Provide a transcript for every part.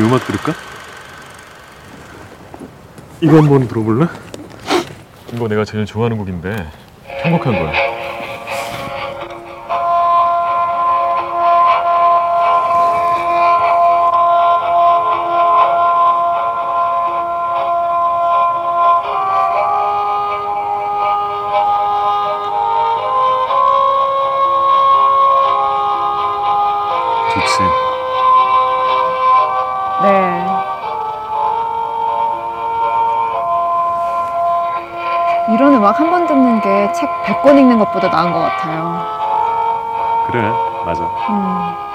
그 음악 들을까? 이거 한번 들어볼래? 이거 내가 제일 좋아하는 곡인데 편곡한 거야. 책 100권 읽는 것보다 나은 것 같아요. 그래, 맞아. 음.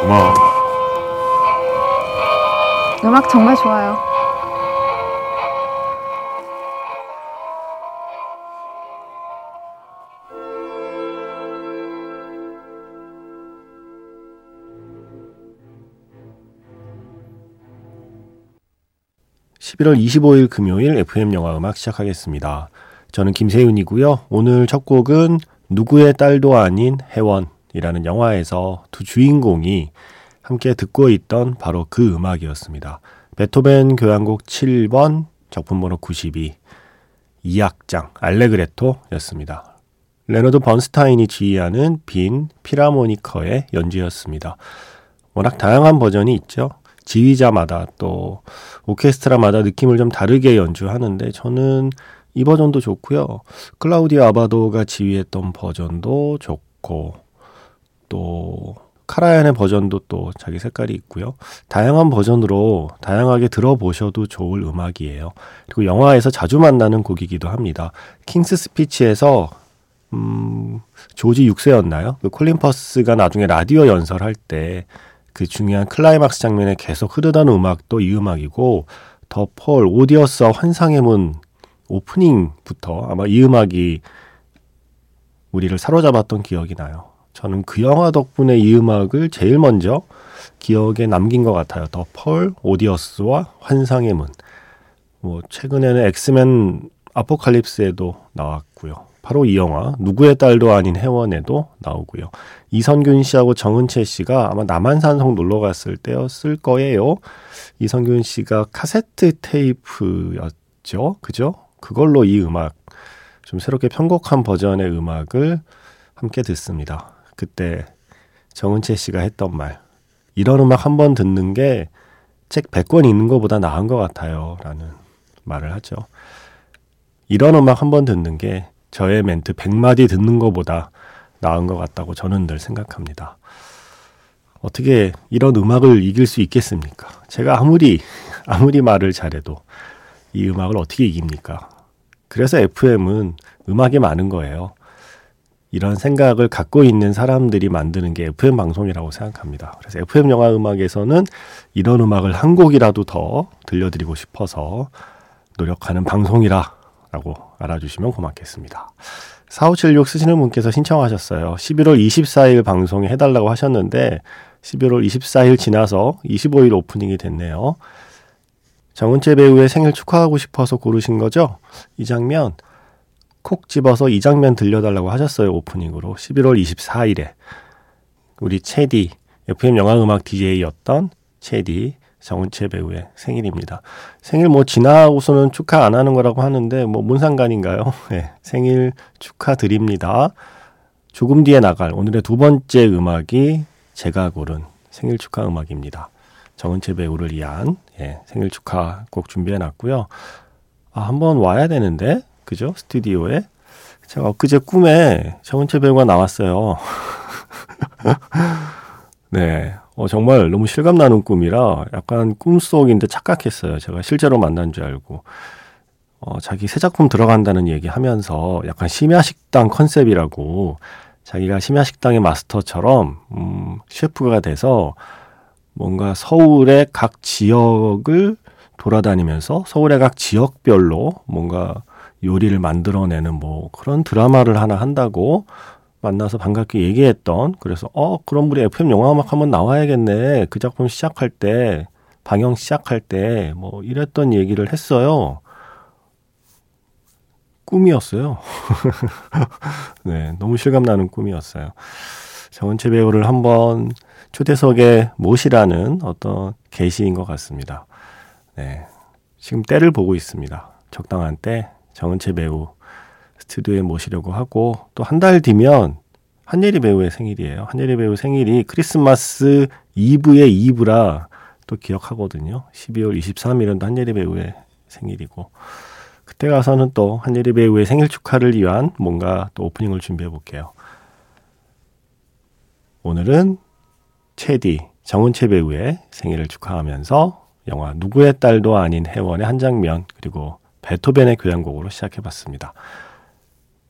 고마워. 음악 정말 좋아요. (11월 25일) 금요일 FM 영화 음악 시작하겠습니다. 저는 김세윤이고요. 오늘 첫 곡은 누구의 딸도 아닌 혜원이라는 영화에서 두 주인공이 함께 듣고 있던 바로 그 음악이었습니다. 베토벤 교향곡 7번 작품 번호 92 2악장 알레그레토였습니다. 레너드 번스타인이 지휘하는 빈 필하모니커의 연주였습니다. 워낙 다양한 버전이 있죠. 지휘자마다 또 오케스트라마다 느낌을 좀 다르게 연주하는데 저는 이 버전도 좋고요. 클라우디오 아바도가 지휘했던 버전도 좋고 또 카라얀의 버전도 또 자기 색깔이 있고요. 다양한 버전으로 다양하게 들어보셔도 좋을 음악이에요. 그리고 영화에서 자주 만나는 곡이기도 합니다. 킹스 스피치에서 음, 조지 6세였나요? 그 콜린 퍼스가 나중에 라디오 연설할 때 그 중요한 클라이막스 장면에 계속 흐르던 음악도 이 음악이고 더 폴 오디어스와 환상의 문 오프닝부터 아마 이 음악이 우리를 사로잡았던 기억이 나요. 저는 그 영화 덕분에 이 음악을 제일 먼저 기억에 남긴 것 같아요. 더 폴, 오디어스와 환상의 문. 뭐 최근에는 엑스맨 아포칼립스에도 나왔고요. 바로 이 영화 누구의 딸도 아닌 해원에도 나오고요. 이선균 씨하고 정은채 씨가 아마 남한산성 놀러 갔을 때였을 거예요. 이선균 씨가 카세트 테이프였죠. 그죠? 그걸로 이 음악 좀 새롭게 편곡한 버전의 음악을 함께 듣습니다. 그때 정은채 씨가 했던 말 이런 음악 한 번 듣는 게 책 100권 읽는 것보다 나은 것 같아요. 라는 말을 하죠. 이런 음악 한 번 듣는 게 저의 멘트 100마디 듣는 것보다 나은 것 같다고 저는 늘 생각합니다. 어떻게 이런 음악을 이길 수 있겠습니까? 제가 아무리, 아무리 말을 잘해도 이 음악을 어떻게 이깁니까? 그래서 FM은 음악이 많은 거예요. 이런 생각을 갖고 있는 사람들이 만드는 게 FM 방송이라고 생각합니다. 그래서 FM 영화 음악에서는 이런 음악을 한 곡이라도 더 들려드리고 싶어서 노력하는 방송이라 라고 알아주시면 고맙겠습니다. 4576 쓰시는 분께서 신청하셨어요. 11월 24일 방송에 해달라고 하셨는데 11월 24일 지나서 25일 오프닝이 됐네요. 정은채 배우의 생일 축하하고 싶어서 고르신 거죠? 이 장면 콕 집어서 이 장면 들려달라고 하셨어요. 오프닝으로. 11월 24일에. 우리 체디, FM 영화음악 DJ였던 체디, 정은채 배우의 생일입니다. 생일 뭐 지나고서는 축하 안 하는 거라고 하는데 뭐 뭔 상관인가요? 네, 생일 축하드립니다. 조금 뒤에 나갈 오늘의 두 번째 음악이 제가 고른 생일 축하 음악입니다. 정은채 배우를 위한 예, 생일 축하 곡 준비해 놨고요. 아, 한번 와야 되는데 그죠? 스튜디오에. 제가 엊그제 꿈에 정은채 배우가 나왔어요. 네. 어, 정말 너무 실감나는 꿈이라 약간 꿈속인데 착각했어요. 제가 실제로 만난 줄 알고. 어, 자기 새 작품 들어간다는 얘기 하면서 약간 심야식당 컨셉이라고 자기가 심야식당의 마스터처럼, 음, 셰프가 돼서 뭔가 서울의 각 지역을 돌아다니면서 서울의 각 지역별로 뭔가 요리를 만들어내는 뭐 그런 드라마를 하나 한다고 만나서 반갑게 얘기했던 그래서 어 그럼 우리 FM 영화 음악 한번 나와야겠네 그 작품 시작할 때 방영 시작할 때 뭐 이랬던 얘기를 했어요. 꿈이었어요. 네, 너무 실감나는 꿈이었어요. 정은채 배우를 한번 초대석에 모시라는 어떤 계시인 것 같습니다. 네, 지금 때를 보고 있습니다. 적당한 때 정은채 배우 스튜디오에 모시려고 하고 또 한 달 뒤면 한예리 배우의 생일이에요. 한예리 배우 생일이 크리스마스 이브의 이브라 또 기억하거든요. 12월 23일은 한예리 배우의 생일이고 그때 가서는 또 한예리 배우의 생일 축하를 위한 뭔가 또 오프닝을 준비해 볼게요. 오늘은 체디 정은채 배우의 생일을 축하하면서 영화 누구의 딸도 아닌 해원의 한 장면 그리고 베토벤의 교향곡으로 시작해 봤습니다.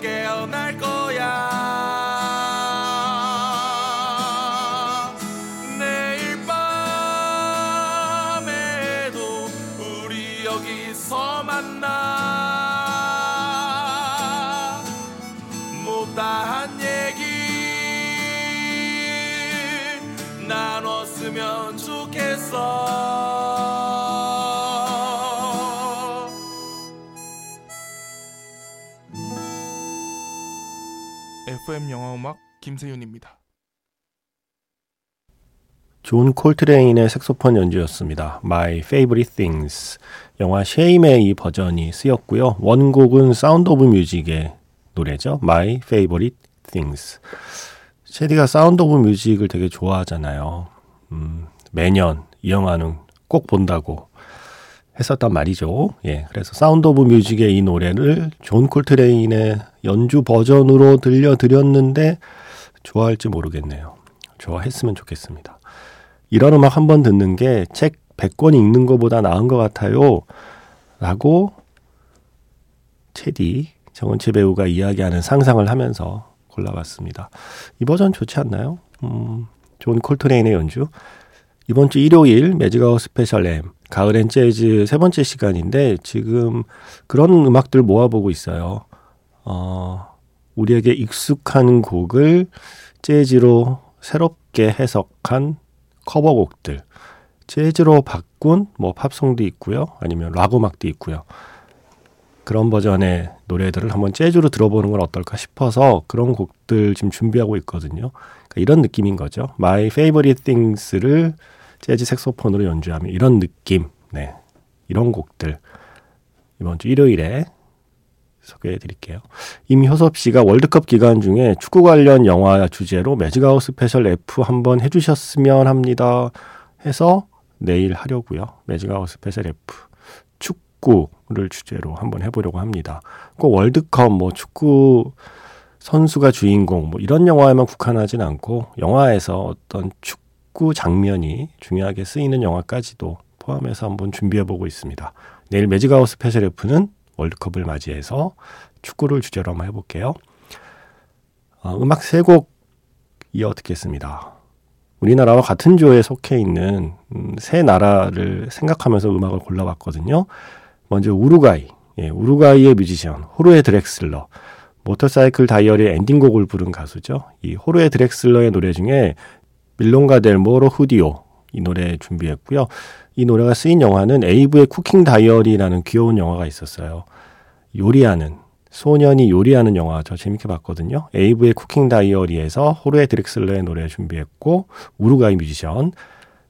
꿈 FM 영화 음악 김세윤입니다. 존 콜트레인의 색소폰 연주였습니다. My Favorite Things. 영화 쉐임의 이 버전이 쓰였고요. 원곡은 사운드 오브 뮤직의 노래죠. My Favorite Things. 체디가 사운드 오브 뮤직을 되게 좋아하잖아요. 음, 매년 이 영화는 꼭 본다고 했었단 말이죠. 예. 그래서 사운드 오브 뮤직의 이 노래를 존 콜트레인의 연주 버전으로 들려드렸는데 좋아할지 모르겠네요. 좋아했으면 좋겠습니다. 이런 음악 한 번 듣는 게 책 100권 읽는 것보다 나은 것 같아요. 라고 체디, 정은채 배우가 이야기하는 상상을 하면서 골라봤습니다. 이 버전 좋지 않나요? 음, 존 콜트레인의 연주. 이번 주 일요일 매직아웃 스페셜 M 가을엔 재즈 세 번째 시간인데 지금 그런 음악들 모아보고 있어요. 어, 우리에게 익숙한 곡을 재즈로 새롭게 해석한 커버곡들. 재즈로 바꾼 뭐 팝송도 있고요. 아니면 락 음악도 있고요. 그런 버전의 노래들을 한번 재즈로 들어보는 건 어떨까 싶어서 그런 곡들 지금 준비하고 있거든요. 그러니까 이런 느낌인 거죠. My Favorite Things를 재즈 색소폰으로 연주하면 이런 느낌, 네, 이런 곡들 이번 주 일요일에 소개해 드릴게요. 임효섭 씨가 월드컵 기간 중에 축구 관련 영화 주제로 매직아웃 스페셜 F 한번 해주셨으면 합니다. 해서 내일 하려고요. 매직아웃 스페셜 F 축구를 주제로 한번 해보려고 합니다. 꼭 월드컵 뭐 축구 선수가 주인공 뭐 이런 영화에만 국한하진 않고 영화에서 어떤 축구 장면이 중요하게 쓰이는 영화까지도 포함해서 한번 준비해 보고 있습니다. 내일 매직아웃 스페셜 F는 월드컵을 맞이해서 축구를 주제로 한번 해볼게요. 어, 음악 세 곡 이어 듣겠습니다. 우리나라와 같은 조에 속해 있는 음, 세 나라를 생각하면서 음악을 골라봤거든요. 먼저 우루과이, 예, 우루과이의 뮤지션 호르헤 드렉슬러, 모터사이클 다이어리의 엔딩곡을 부른 가수죠. 이 호르헤 드렉슬러의 노래 중에 Milonga del Moro Judío 이 노래 준비했고요. 이 노래가 쓰인 영화는 에이브의 쿠킹 다이어리라는 귀여운 영화가 있었어요. 요리하는 소년이 요리하는 영화 저 재밌게 봤거든요. 에이브의 쿠킹 다이어리에서 호르헤 드렉슬러의 노래 준비했고 우루과이 뮤지션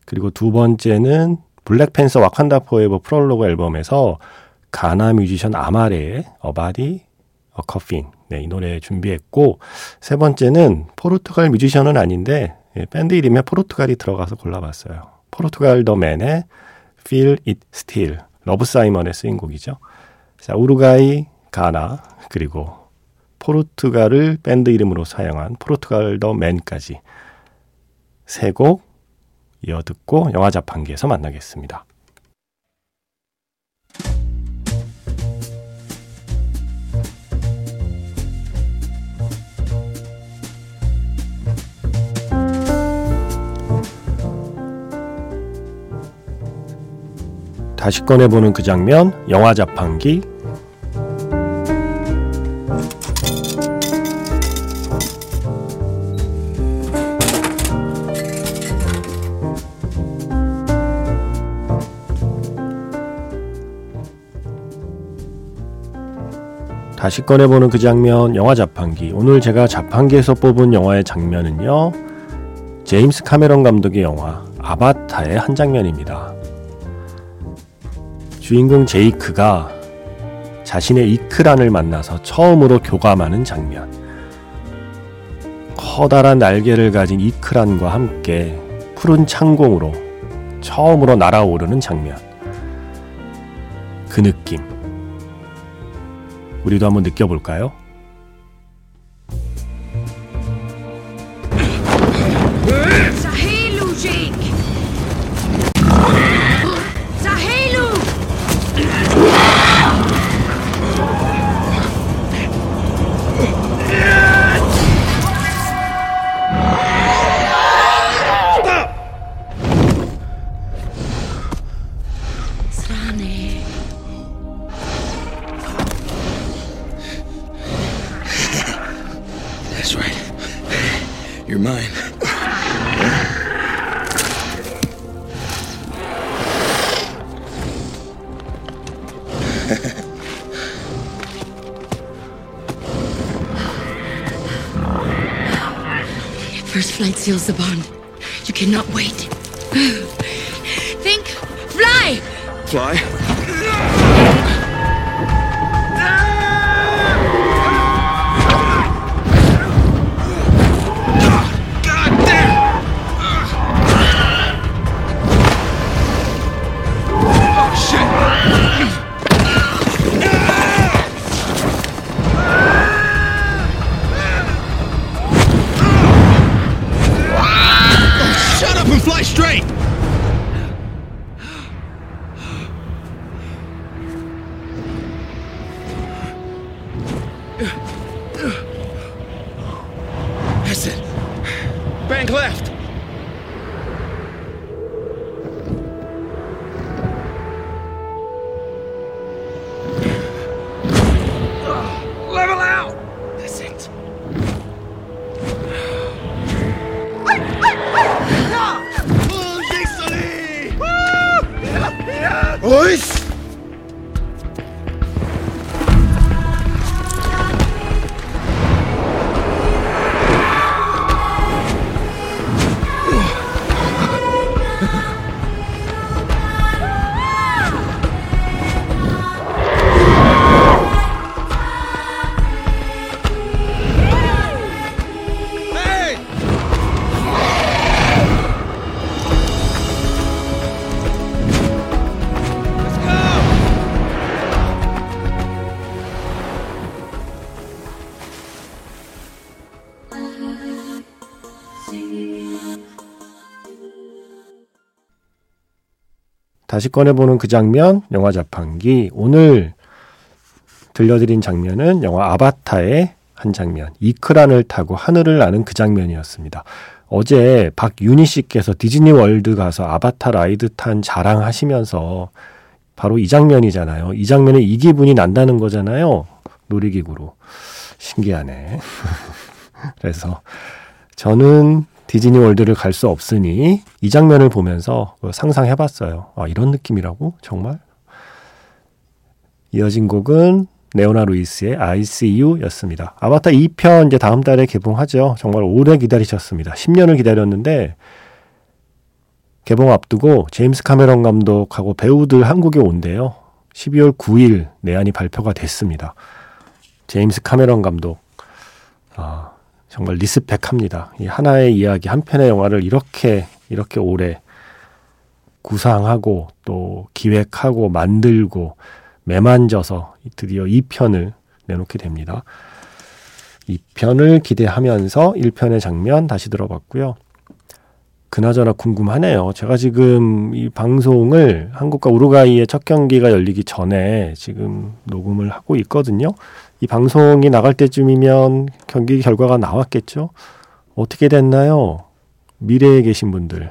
그리고 두 번째는 블랙팬서 와칸다 포에버 프롤로그 앨범에서 가나 뮤지션 아마레의 A Body, A Coffin 네, 이 노래 준비했고 세 번째는 포르투갈 뮤지션은 아닌데 예, 밴드 이름에 포르투갈이 들어가서 골라봤어요. 포르투갈 더 맨의 Feel It Still 러브 사이먼에 쓰인 곡이죠. 자, 우루과이, 가나, 그리고 포르투갈을 밴드 이름으로 사용한 포르투갈 더 맨까지 세 곡 이어 듣고 영화 자판기에서 만나겠습니다. 다시 꺼내보는 그 장면, 영화 자판기. 다시 꺼내보는 그 장면, 영화 자판기. 오늘 제가 자판기에서 뽑은 영화의 장면은요, 제임스 카메론 감독의 영화 아바타의 한 장면입니다. 주인공 제이크가 자신의 이크란을 만나서 처음으로 교감하는 장면. 커다란 날개를 가진 이크란과 함께 푸른 창공으로 처음으로 날아오르는 장면. 그 느낌. 우리도 한번 느껴볼까요? You're mine. First flight seals the bond. You cannot wait. Think, fly! Fly? That's it. Bank left. 다시 꺼내보는 그 장면, 영화 자판기. 오늘 들려드린 장면은 영화 아바타의 한 장면. 이크란을 타고 하늘을 나는 그 장면이었습니다. 어제 박윤희 씨께서 디즈니 월드 가서 아바타 ride 탄 자랑하시면서 바로 이 장면이잖아요. 이 장면에 이 기분이 난다는 거잖아요. 놀이기구로. 신기하네. 그래서 저는 디즈니 월드를 갈 수 없으니 이 장면을 보면서 상상해 봤어요. 아, 이런 느낌이라고? 정말? 이어진 곡은 네오나 루이스의 I See You 였습니다. 아바타 2편 이제 다음 달에 개봉하죠. 정말 오래 기다리셨습니다. 10년을 기다렸는데 개봉 앞두고 제임스 카메론 감독하고 배우들 한국에 온대요. 12월 9일 내한이 발표가 됐습니다. 제임스 카메론 감독. 아, 정말 리스펙합니다. 이 하나의 이야기, 한 편의 영화를 이렇게, 이렇게 오래 구상하고 또 기획하고 만들고 매만져서 드디어 2편을 내놓게 됩니다. 2편을 기대하면서 1편의 장면 다시 들어봤고요. 그나저나 궁금하네요. 제가 지금 이 방송을 한국과 우루과이의 첫 경기가 열리기 전에 지금 녹음을 하고 있거든요. 이 방송이 나갈 때쯤이면 경기 결과가 나왔겠죠? 어떻게 됐나요? 미래에 계신 분들,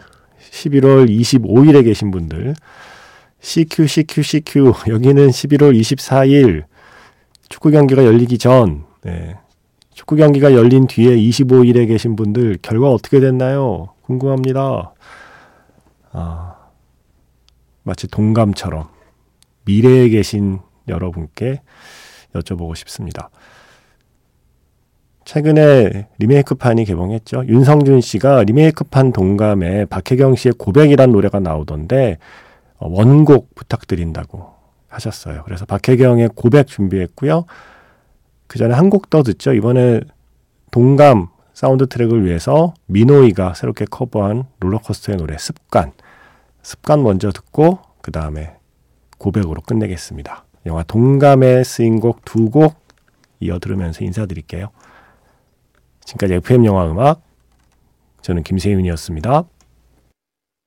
11월 25일에 계신 분들, CQ, CQ, CQ, 여기는 11월 24일 축구 경기가 열리기 전, 네. 축구 경기가 열린 뒤에 25일에 계신 분들 결과 어떻게 됐나요? 궁금합니다. 아, 마치 동감처럼 미래에 계신 여러분께 여쭤보고 싶습니다. 최근에 리메이크판이 개봉했죠. 윤성준 씨가 리메이크판 동감에 박혜경 씨의 고백이란 노래가 나오던데 어, 원곡 부탁드린다고 하셨어요. 그래서 박혜경의 고백 준비했고요. 그 전에 한 곡 더 듣죠. 이번에 동감 사운드 트랙을 위해서 미노이가 새롭게 커버한 롤러코스터의 노래 습관. 습관 먼저 듣고 그 다음에 고백으로 끝내겠습니다. 영화 동감에 쓰인 곡 두 곡 이어 들으면서 인사드릴게요. 지금까지 FM 영화 음악 저는 김세윤이었습니다.